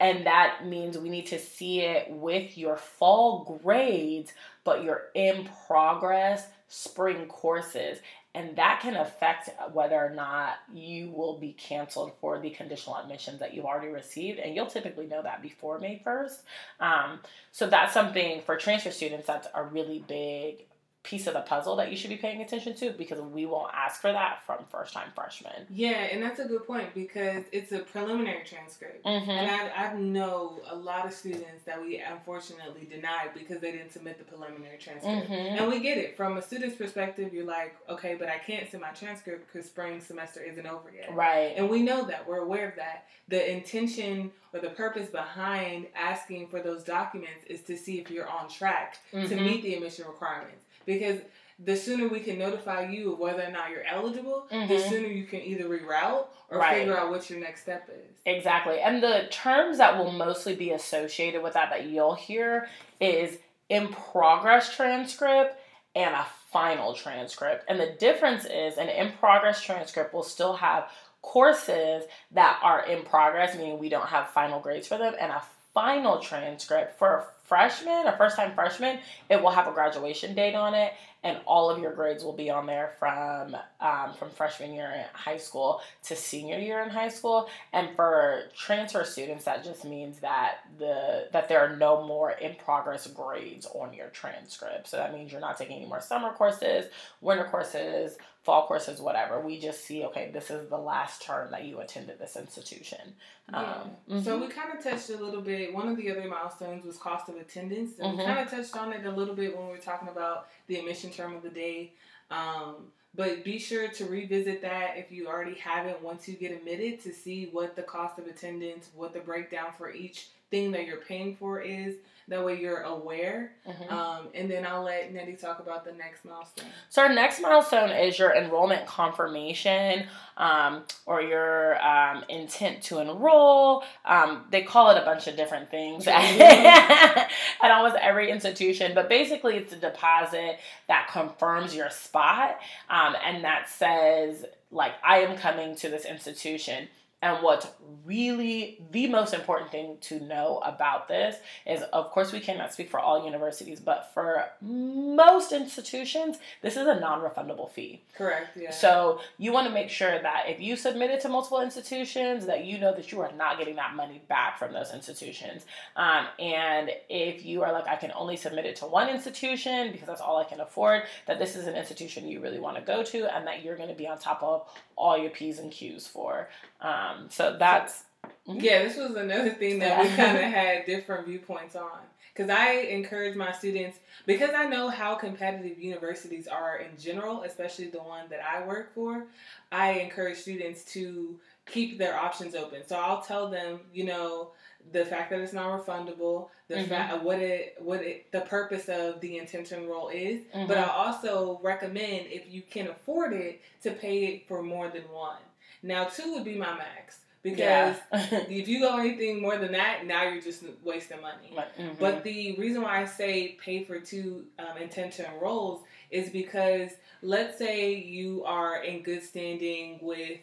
and that means we need to see it with your fall grades, but your in progress spring courses. And that can affect whether or not you will be canceled for the conditional admissions that you've already received. And you'll typically know that before May 1st. Um, so that's something for transfer students that's a really big piece of the puzzle that you should be paying attention to because we won't ask for that from first time freshmen. Yeah, and that's a good point because it's a preliminary transcript. Mm-hmm. And I, I know a lot of students that we unfortunately denied because they didn't submit the preliminary transcript. Mm-hmm. And we get it. From a student's perspective, you're like, okay, but I can't send my transcript because spring semester isn't over yet. Right. And we know that. We're aware of that. The intention or the purpose behind asking for those documents is to see if you're on track mm-hmm. to meet the admission requirements because the sooner we can notify you of whether or not you're eligible, mm-hmm. the sooner you can either reroute or right. figure out what your next step is. Exactly. And the terms that will mostly be associated with that that you'll hear is in progress transcript and a final transcript. And the difference is an in progress transcript will still have courses that are in progress, meaning we don't have final grades for them, and a final transcript for freshman, a first time freshman, it will have a graduation date on it, and all of your grades will be on there from um, from freshman year in high school to senior year in high school. And for transfer students, that just means that the that there are no more in progress grades on your transcript. So that means you're not taking any more summer courses, winter courses, fall courses, whatever. We just see, okay, this is the last term that you attended this institution. Yeah. Um, mm-hmm. So we kind of touched a little bit. One of the other milestones was cost of attendance. And mm-hmm. we kind of touched on it a little bit when we were talking about the admission term of the day. Um, but be sure to revisit that if you already haven't once you get admitted to see what the cost of attendance, what the breakdown for each thing that you're paying for is. That way you're aware. Mm-hmm. Um, and then I'll let Netty talk about the next milestone. So, our next milestone is your enrollment confirmation um, or your um, intent to enroll. Um, they call it a bunch of different things at almost every institution, but basically, it's a deposit that confirms your spot um, and that says, like, I am coming to this institution and what's really the most important thing to know about this is, of course, we cannot speak for all universities, but for most institutions, this is a non refundable fee. Correct, yeah. So you want to make sure that if you submit it to multiple institutions, that you know that you are not getting that money back from those institutions. Um, and if you are like, I can only submit it to one institution because that's all I can afford, that this is an institution you really want to go to and that you're going to be on top of all your P's and Q's for. Um, so that's mm-hmm. yeah. This was another thing that we kind of had different viewpoints on because I encourage my students because I know how competitive universities are in general, especially the one that I work for. I encourage students to keep their options open. So I'll tell them, you know, the fact that it's not refundable, the mm-hmm. fact what it what it the purpose of the intent to enroll is. Mm-hmm. But I also recommend if you can afford it to pay it for more than one. Now, two would be my max because yeah. if you go anything more than that, now you're just wasting money. Mm-hmm. But the reason why I say pay for two um, intention roles is because let's say you are in good standing with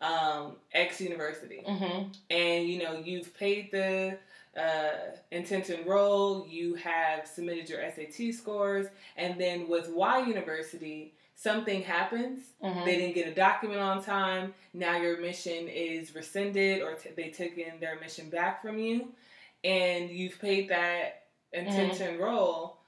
um, X university, mm-hmm. and you know you've paid the uh, intent to enroll, you have submitted your SAT scores, and then with Y university, something happens, mm-hmm. they didn't get a document on time, now your mission is rescinded or t- they in their mission back from you, and you've paid that intention mm-hmm. role,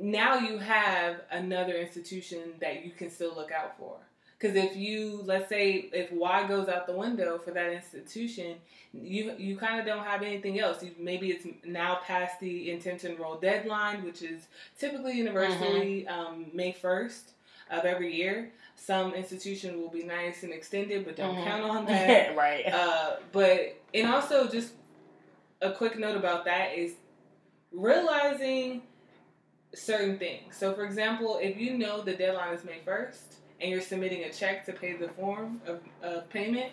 now you have another institution that you can still look out for. Because if you, let's say, if Y goes out the window for that institution, you you kind of don't have anything else. You, maybe it's now past the intent to enroll deadline, which is typically universally mm-hmm. um, May first of every year. Some institution will be nice and extended, but don't mm-hmm. count on that. right. Uh, but and also just a quick note about that is realizing certain things. So, for example, if you know the deadline is May first and you're submitting a check to pay the form of, of payment,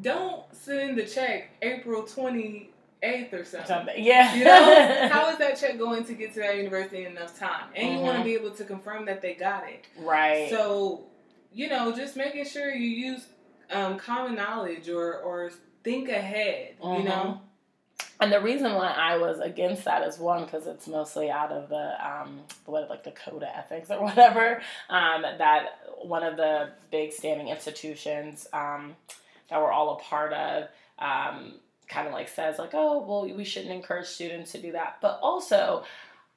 don't send the check April twenty eighth or something. something. Yeah. You know, how is that check going to get to that university in enough time? And mm-hmm. you want to be able to confirm that they got it. Right. So, you know, just making sure you use um, common knowledge or or think ahead. Mm-hmm. You know. And the reason why I was against that is one because it's mostly out of the um, what like the code of ethics or whatever. Um, that one of the big standing institutions um, that we're all a part of um, kind of like says like, oh, well, we shouldn't encourage students to do that. But also,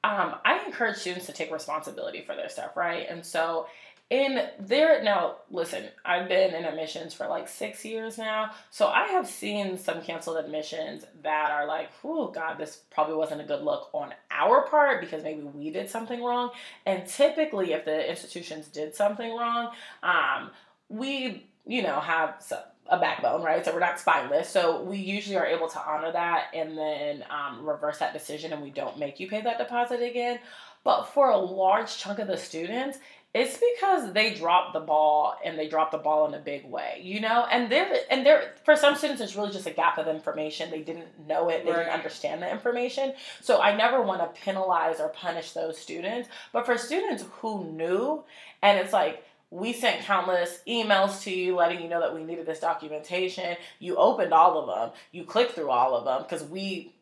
um, I encourage students to take responsibility for their stuff, right? And so in there now, listen, I've been in admissions for like six years now, so I have seen some canceled admissions that are like, oh God, this probably wasn't a good look on our part because maybe we did something wrong. And typically, if the institutions did something wrong, um, we you know have some a backbone, right? So we're not spineless. So we usually are able to honor that and then um, reverse that decision and we don't make you pay that deposit again. But for a large chunk of the students, it's because they dropped the ball and they dropped the ball in a big way, you know. And there, and there, for some students, it's really just a gap of information. They didn't know it, they right. didn't understand the information. So I never want to penalize or punish those students. But for students who knew, and it's like we sent countless emails to you letting you know that we needed this documentation. You opened all of them. You clicked through all of them because we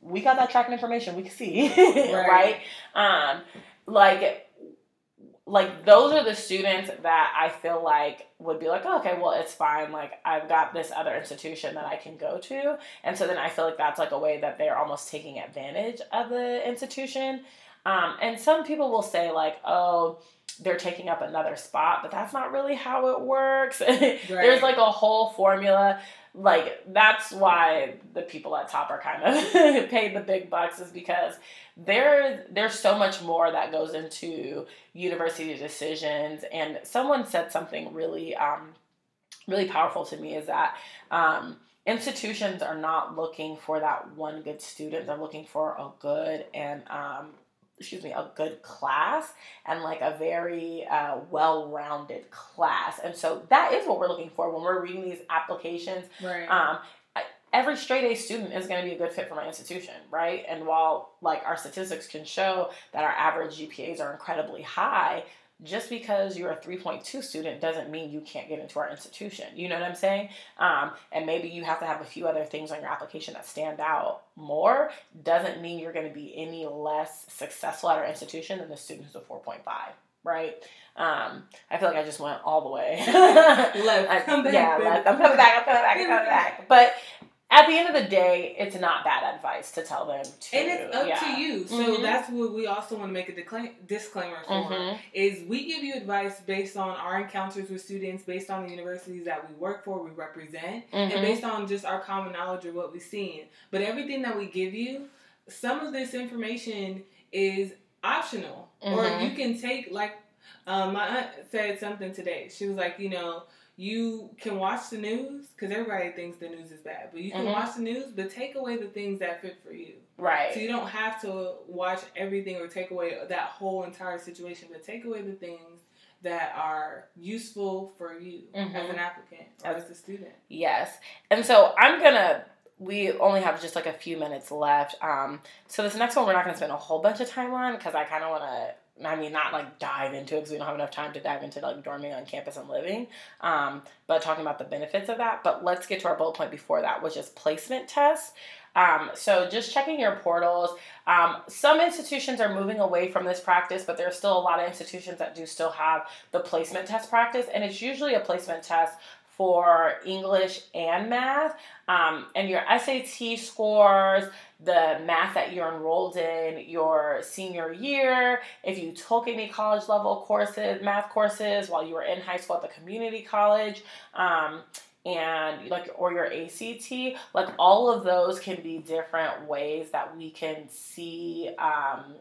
we got that tracking information. We could see, right? right? Um, like like those are the students that I feel like would be like, oh, okay, well, it's fine. Like I've got this other institution that I can go to, and so then I feel like that's like a way that they're almost taking advantage of the institution. Um, and some people will say like, oh, they're taking up another spot, but that's not really how it works. right. There's like a whole formula. Like that's why the people at top are kind of paid the big bucks is because there there's so much more that goes into university decisions. And someone said something really um, really powerful to me is that um, institutions are not looking for that one good student. They're looking for a good and um, excuse me, a good class and like a very uh, well rounded class. And so that is what we're looking for when we're reading these applications. Right. Um, every straight A student is going to be a good fit for my institution, right? And while like our statistics can show that our average GPAs are incredibly high, just because you're a 3.2 student doesn't mean you can't get into our institution. You know what I'm saying? Um, and maybe you have to have a few other things on your application that stand out more, doesn't mean you're going to be any less successful at our institution than the student who's a 4.5, right? Um, I feel like I just went all the way. left, come back, yeah, left. I'm coming back. I'm coming back. I'm coming back. But at the end of the day, it's not bad advice to tell them to. And it's up yeah. to you. So mm-hmm. that's what we also want to make a decla- disclaimer for mm-hmm. is we give you advice based on our encounters with students, based on the universities that we work for, we represent, mm-hmm. and based on just our common knowledge of what we've seen. But everything that we give you, some of this information is optional, or mm-hmm. you can take like um, my aunt said something today. She was like, you know you can watch the news because everybody thinks the news is bad, but you can mm-hmm. watch the news, but take away the things that fit for you. Right. So you don't have to watch everything or take away that whole entire situation, but take away the things that are useful for you mm-hmm. as an applicant or as, as a student. Yes. And so I'm going to we only have just like a few minutes left. Um, so this next one we're not going to spend a whole bunch of time on because I kind of want to I mean, not like dive into it because we don't have enough time to dive into like dorming on campus and living, um, but talking about the benefits of that. But let's get to our bullet point before that, which is placement tests. Um, so just checking your portals. Um, some institutions are moving away from this practice, but there are still a lot of institutions that do still have the placement test practice, and it's usually a placement test for English and math, um, and your SAT scores, the math that you're enrolled in your senior year, if you took any college level courses, math courses while you were in high school at the community college. Um, and like or your ACT, like all of those can be different ways that we can see um,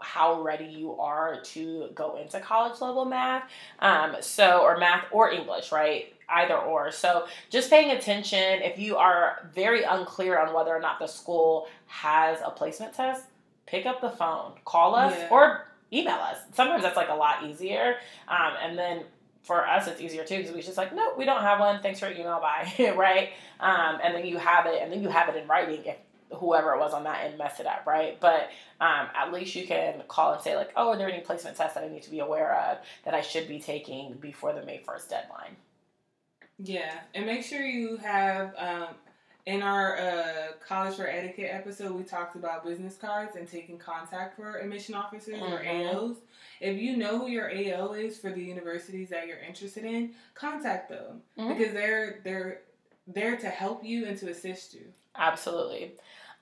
how ready you are to go into college level math. Um, so, or math or English, right? Either or. So, just paying attention if you are very unclear on whether or not the school has a placement test, pick up the phone, call us, yeah. or email us. Sometimes that's like a lot easier. Um, and then for us, it's easier too because we just like, no, we don't have one. Thanks for your email. Bye. right. Um, and then you have it, and then you have it in writing if whoever it was on that end messed it up, right? But um, at least you can call and say like, oh, are there any placement tests that I need to be aware of that I should be taking before the May first deadline? Yeah, and make sure you have um, in our uh, college for etiquette episode, we talked about business cards and taking contact for admission officers mm-hmm. or AOs. If you know who your AO is for the universities that you're interested in, contact them mm-hmm. because they're they're there to help you and to assist you. Absolutely.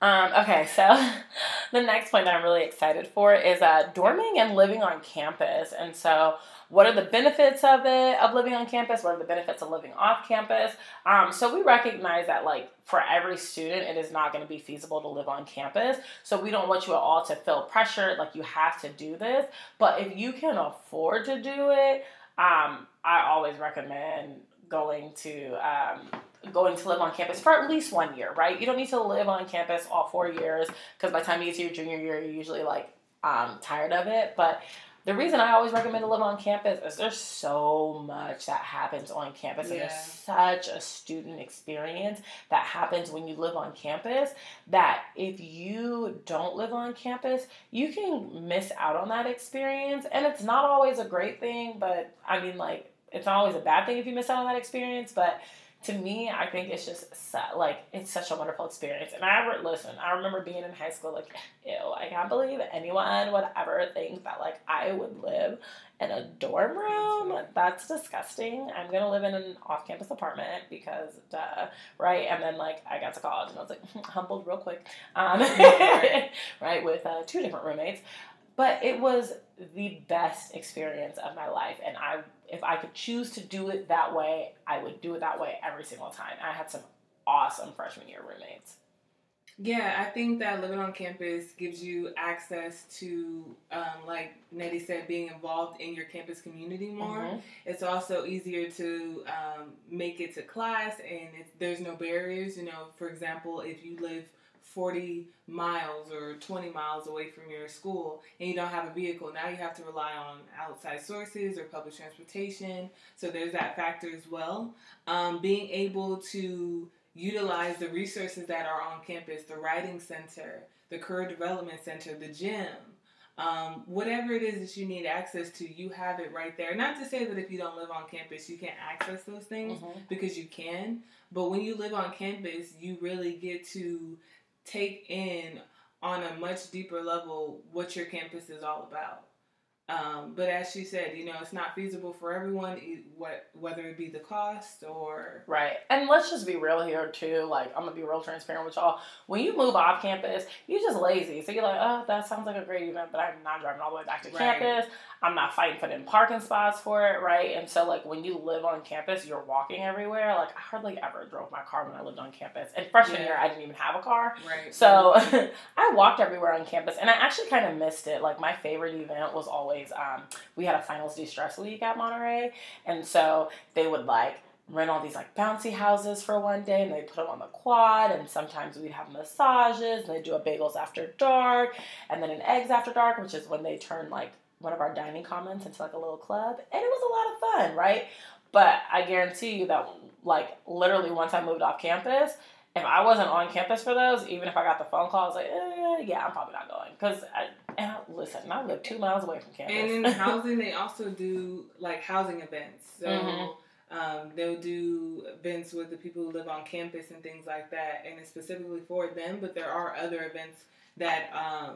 Um, okay, so the next point that I'm really excited for is uh, dorming and living on campus. And so, what are the benefits of it, of living on campus? What are the benefits of living off campus? Um, so, we recognize that, like, for every student, it is not going to be feasible to live on campus. So, we don't want you at all to feel pressured, like, you have to do this. But if you can afford to do it, um, I always recommend going to um, going to live on campus for at least one year, right? You don't need to live on campus all four years because by the time you get to your junior year, you're usually like um, tired of it. But the reason I always recommend to live on campus is there's so much that happens on campus, yeah. and there's such a student experience that happens when you live on campus that if you don't live on campus, you can miss out on that experience. And it's not always a great thing, but I mean, like, it's not always a bad thing if you miss out on that experience, but to me, I think it's just like it's such a wonderful experience. And I ever listen, I remember being in high school, like, ew, I can't believe anyone would ever think that like I would live in a dorm room. That's disgusting. I'm gonna live in an off-campus apartment because, duh, right? And then like I got to college and I was like humbled real quick, um, right, with uh, two different roommates. but it was the best experience of my life, and I if I could choose to do it that way, I would do it that way every single time. I had some awesome freshman year roommates. Yeah, I think that living on campus gives you access to, um, like Netty said, being involved in your campus community more. Mm-hmm. It's also easier to um, make it to class, and there's no barriers. You know, for example, if you live 40 miles or 20 miles away from your school and you don't have a vehicle, now you have to rely on outside sources or public transportation. So there's that factor as well. Um, being able to utilize the resources that are on campus the writing center, the career development center, the gym. Um, whatever it is that you need access to, you have it right there. Not to say that if you don't live on campus, you can't access those things mm-hmm. because you can. But when you live on campus, you really get to take in on a much deeper level what your campus is all about. Um, but as she said, you know, it's not feasible for everyone, what whether it be the cost or right. And let's just be real here too. Like I'm gonna be real transparent with y'all. When you move off campus, you're just lazy. So you're like, oh, that sounds like a great event, but I'm not driving all the way back to right. campus. I'm not fighting for them parking spots for it, right? And so like when you live on campus, you're walking everywhere. Like I hardly ever drove my car when I lived on campus. And freshman yeah. year, I didn't even have a car. Right. So I walked everywhere on campus, and I actually kind of missed it. Like my favorite event was always um, we had a finals de stress week at Monterey, and so they would like rent all these like bouncy houses for one day and they put them on the quad and sometimes we'd have massages and they do a bagels after dark and then an eggs after dark which is when they turn like one of our dining commons into like a little club, and it was a lot of fun, right? But I guarantee you that, like, literally once I moved off campus, if I wasn't on campus for those, even if I got the phone call, I was like, eh, yeah, I'm probably not going. Because, and I, listen, I live two miles away from campus. And in housing, they also do, like, housing events. So mm-hmm. um, they'll do events with the people who live on campus and things like that. And it's specifically for them, but there are other events that um,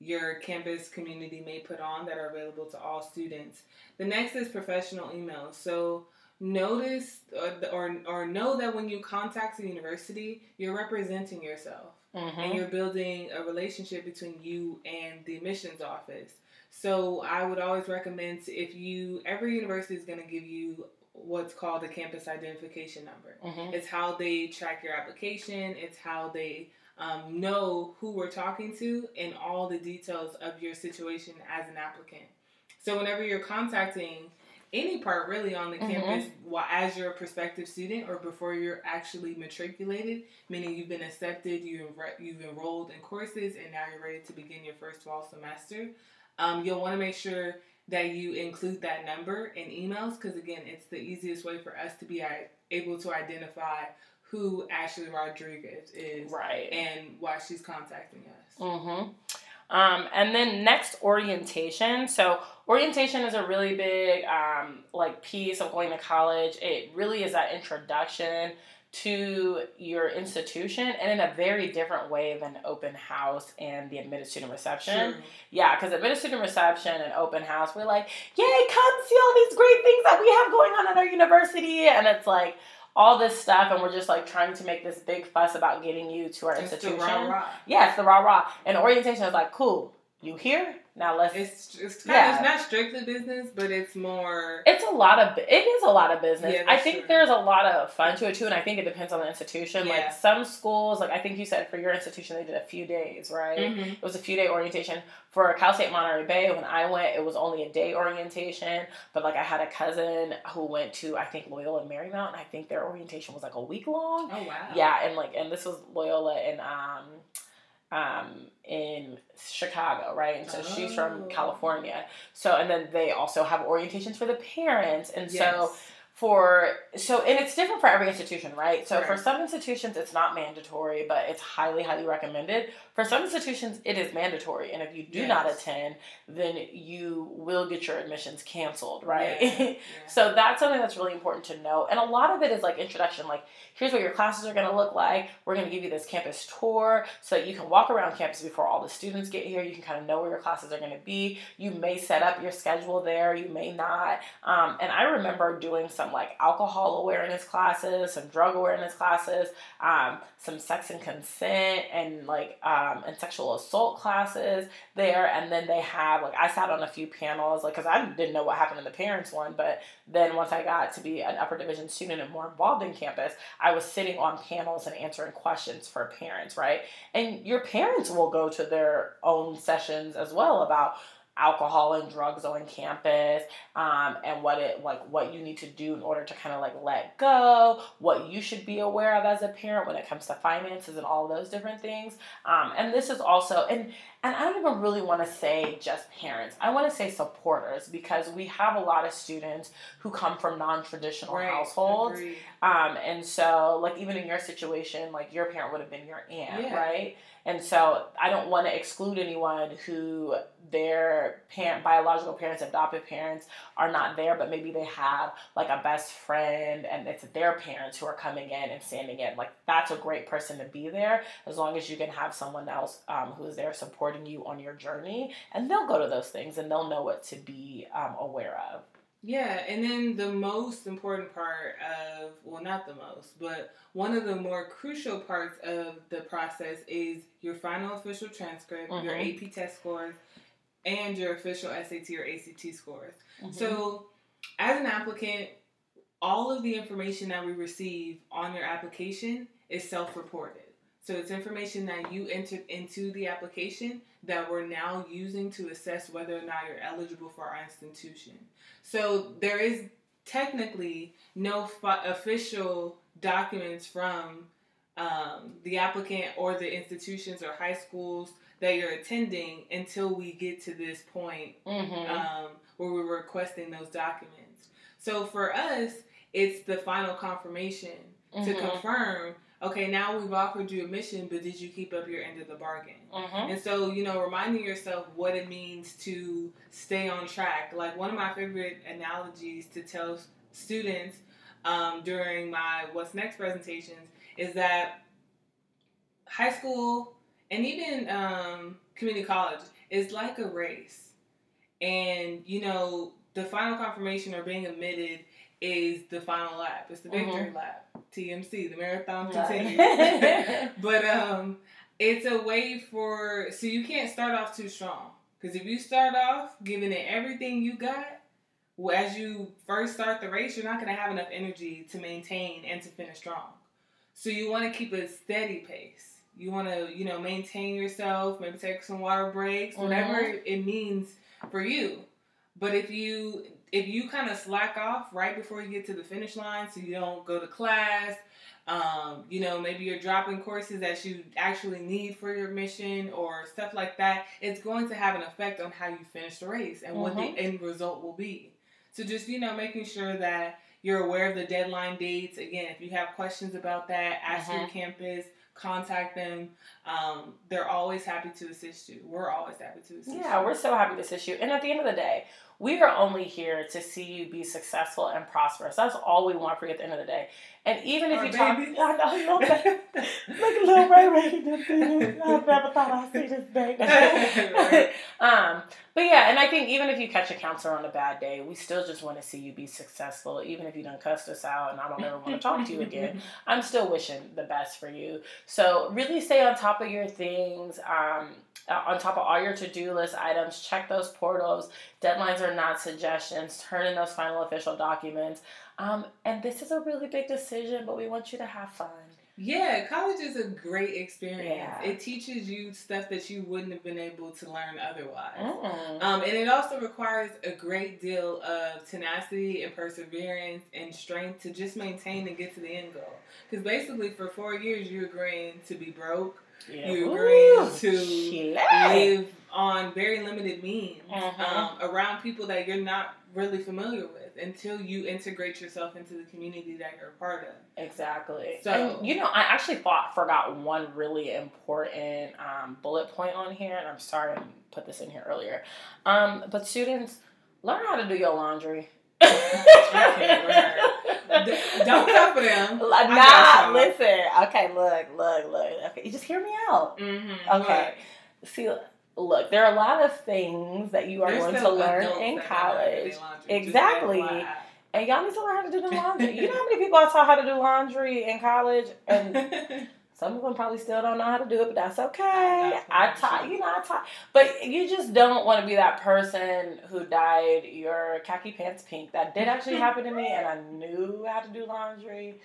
your campus community may put on that are available to all students. The next is professional emails. So notice or, or, or know that when you contact the university, you're representing yourself mm-hmm. and you're building a relationship between you and the admissions office. So I would always recommend if you every university is going to give you what's called a campus identification number. Mm-hmm. It's how they track your application. It's how they um, know who we're talking to and all the details of your situation as an applicant. So whenever you're contacting any part really on the mm-hmm. campus while as you're a prospective student or before you're actually matriculated, meaning you've been accepted, you you've enrolled in courses, and now you're ready to begin your first fall semester, um, you'll want to make sure that you include that number in emails because again, it's the easiest way for us to be able to identify who Ashley Rodriguez is, right, and why she's contacting us. Mm-hmm. Um, and then next orientation. So orientation is a really big um, like piece of going to college. It really is that introduction to your institution and in a very different way than open house and the admitted student reception. Sure. Yeah, because admitted student reception and open house, we're like, yay, come see all these great things that we have going on at our university. And it's like, all this stuff, and we're just like trying to make this big fuss about getting you to our it's institution. The rah, rah. Yeah, it's the rah rah. And orientation is like, cool, you here? Now let's. It's it's kind yeah. of, it's not strictly business, but it's more. It's a lot of it is a lot of business. Yeah, I think true. there's a lot of fun to it too, and I think it depends on the institution. Yeah. Like some schools, like I think you said for your institution, they did a few days, right? Mm-hmm. It was a few day orientation. For Cal State Monterey Bay, when I went, it was only a day orientation. But like I had a cousin who went to I think Loyola and Marymount, and I think their orientation was like a week long. Oh wow! Yeah, and like and this was Loyola and um um, in Chicago, right? And so oh. she's from oh. California. So, and then they also have orientations for the parents. And yes. so for so and it's different for every institution right so right. for some institutions it's not mandatory but it's highly highly recommended for some institutions it is mandatory and if you do yes. not attend then you will get your admissions canceled right yeah. Yeah. so that's something that's really important to know and a lot of it is like introduction like here's what your classes are going to look like we're going to give you this campus tour so that you can walk around campus before all the students get here you can kind of know where your classes are going to be you may set up your schedule there you may not um, and i remember doing some some like alcohol awareness classes, some drug awareness classes, um, some sex and consent, and like um, and sexual assault classes there. And then they have like I sat on a few panels, like because I didn't know what happened in the parents one, but then once I got to be an upper division student and more involved in campus, I was sitting on panels and answering questions for parents, right? And your parents will go to their own sessions as well about alcohol and drugs on campus um, and what it like what you need to do in order to kind of like let go what you should be aware of as a parent when it comes to finances and all those different things um, and this is also and and i don't even really want to say just parents i want to say supporters because we have a lot of students who come from non-traditional Right, households um, and so, like, even in your situation, like, your parent would have been your aunt, Yeah. right? And so, I don't want to exclude anyone who their parent, biological parents, adoptive parents are not there, but maybe they have, like, a best friend and it's their parents who are coming in and standing in. Like, that's a great person to be there as long as you can have someone else um, who is there supporting you on your journey. And they'll go to those things and they'll know what to be um, aware of. Yeah, and then the most important part of, well, not the most, but one of the more crucial parts of the process is your final official transcript, your Mhm. AP test scores, and your official SAT or ACT scores. Mm-hmm. So, as an applicant, all of the information that we receive on your application is self reported. So, it's information that you entered into the application that we're now using to assess whether or not you're eligible for our institution. So, there is technically no fi- official documents from um, the applicant or the institutions or high schools that you're attending until we get to this point mm-hmm. um, where we're requesting those documents. So for us, it's the final confirmation to Mhm. confirm. Okay, now we've offered you admission, but did you keep up your end of the bargain? Mm-hmm. And so, you know, reminding yourself what it means to stay on track. Like one of my favorite analogies to tell students um, during my What's Next presentations is that high school and even um, community college is like a race. And, you know, the final confirmation or being admitted is the final lap. It's the victory lap. TMC, the marathon continues. But um, it's a way for so you can't start off too strong because if you start off giving it everything you got, well, as you first start the race, you're not going to have enough energy to maintain and to finish strong. So you want to keep a steady pace. You want to you know maintain yourself, maybe take some water breaks, whatever it means for you. But if you if you kind of slack off right before you get to the finish line, so you don't go to class, um, you know, maybe you're dropping courses that you actually need for your mission or stuff like that, it's going to have an effect on how you finish the race and what Mhm. the end result will be. So just, you know, making sure that you're aware of the deadline dates. Again, if you have questions about that, ask your Mhm. campus, contact them. Um, they're always happy to assist you. We're always happy to assist Yeah, you. we're so happy to assist you. And at the end of the day, we are only here to see you be successful and prosperous. That's all we want for you at the end of the day. And even if Our you talk, babies. I know, I love that. Look at little Ray Ray. this thing. I never thought I'd see this day. um, but yeah, and I think even if you catch a counselor on a bad day, we still just want to see you be successful. Even if you don't cuss us out and I don't ever want to talk to you again, I'm still wishing the best for you. So really stay on top of your things, um, uh, on top of all your to-do list items. Check those portals. Deadlines are not suggestions. Turn in those final official documents. Um, and this is a really big decision, but we want you to have fun. Yeah, college is a great experience. Yeah. It teaches you stuff that you wouldn't have been able to learn otherwise. Mm. Um, and it also requires a great deal of tenacity and perseverance and strength to just maintain and get to the end goal. Because basically, for four years, you're agreeing to be broke, Yeah. you agreed Ooh, to live on very limited means Mhm. um, around people that you're not really familiar with until you integrate yourself into the community that you're a part of. Exactly. So- and you know, I actually thought forgot one really important um, bullet point on here, and I'm sorry I put this in here earlier. Um, but students, learn how to do your laundry. don't come for them. Nah, listen. Okay, look, look, look. Okay, you just hear me out. Mm-hmm. Okay. See, look, there are a lot of things that you are There's going to learn in that have that in college. their laundry, just Exactly. And y'all need to learn how to do the laundry. you know how many people I taught how to do laundry in college? And some of them probably still don't know how to do it, but that's okay. I taught, you know, I taught. But you just don't want to be that person who dyed your khaki pants pink. That did actually happen to me, and I knew how to do laundry.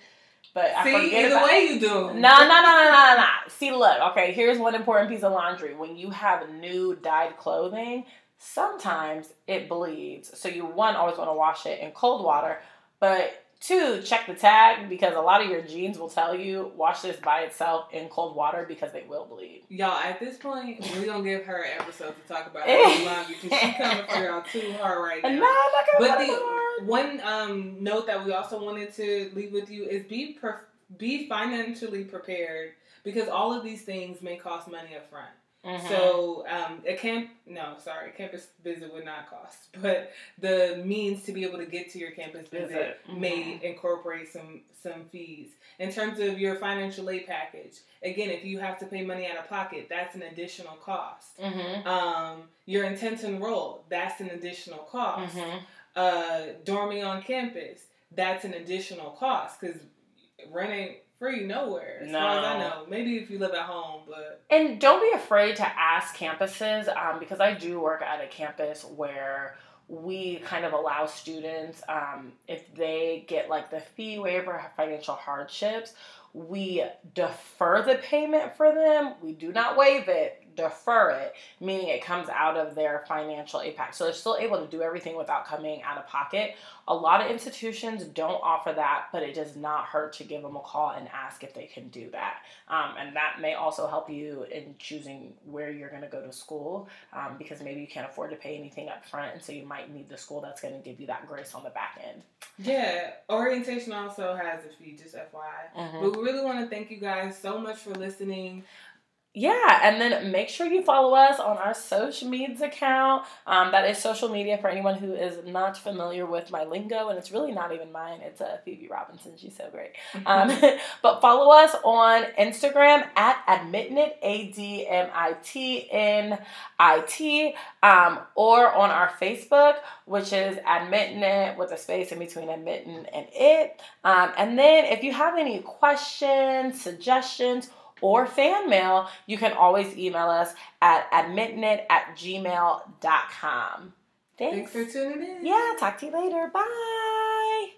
But I See, forget either about way you do. no, no, no, no, no, no. See, look, okay, here's one important piece of laundry. When you have new dyed clothing, sometimes it bleeds. So you, one, always want to wash it in cold water, but two, check the tag because a lot of your jeans will tell you wash this by itself in cold water because they will bleed. Y'all, at this point, we're gonna give her an episode to talk about laundry because she's coming for y'all too hard right now. no, I'm not But the put it hard. One um, note that we also wanted to leave with you is be be financially prepared because all of these things may cost money up front. Mhm. So um, a camp, no, sorry, a campus visit would not cost, but the means to be able to get to your campus visit Visit. may incorporate some some fees. In terms of your financial aid package, again, if you have to pay money out of pocket, that's an additional cost. Mhm. Um, your intent to enroll, that's an additional cost. Uh, dorming on campus, that's an additional cost because rent ain't free nowhere. As far as I know, maybe if you live at home, but And don't be afraid to ask campuses um, because I do work at a campus where we kind of allow students, um, if they get like the fee waiver, financial hardships, we defer the payment for them. We do not waive it, defer it, meaning it comes out of their financial aid pack. So they're still able to do everything without coming out of pocket. A lot of institutions don't offer that, but it does not hurt to give them a call and ask if they can do that. Um, and that may also help you in choosing where you're going to go to school um, because maybe you can't afford to pay anything up front. And so you might need the school that's going to give you that grace on the back end. yeah, orientation also has a fee, just FYI. But we really want to thank you guys so much for listening. Yeah, and then make sure you follow us on our social medias account. Um, that is social media for anyone who is not familiar with my lingo, and it's really not even mine. It's uh, Phoebe Robinson. She's so great. Um, but follow us on Instagram at admitnit, A D M I T N I T, um, or on our Facebook, which is admitnit with a space in between admitting and it. Um, and then if you have any questions, suggestions, or fan mail, you can always email us at admitnit at gmail.com. Thanks Thanks. for tuning in. Yeah, talk to you later. Bye.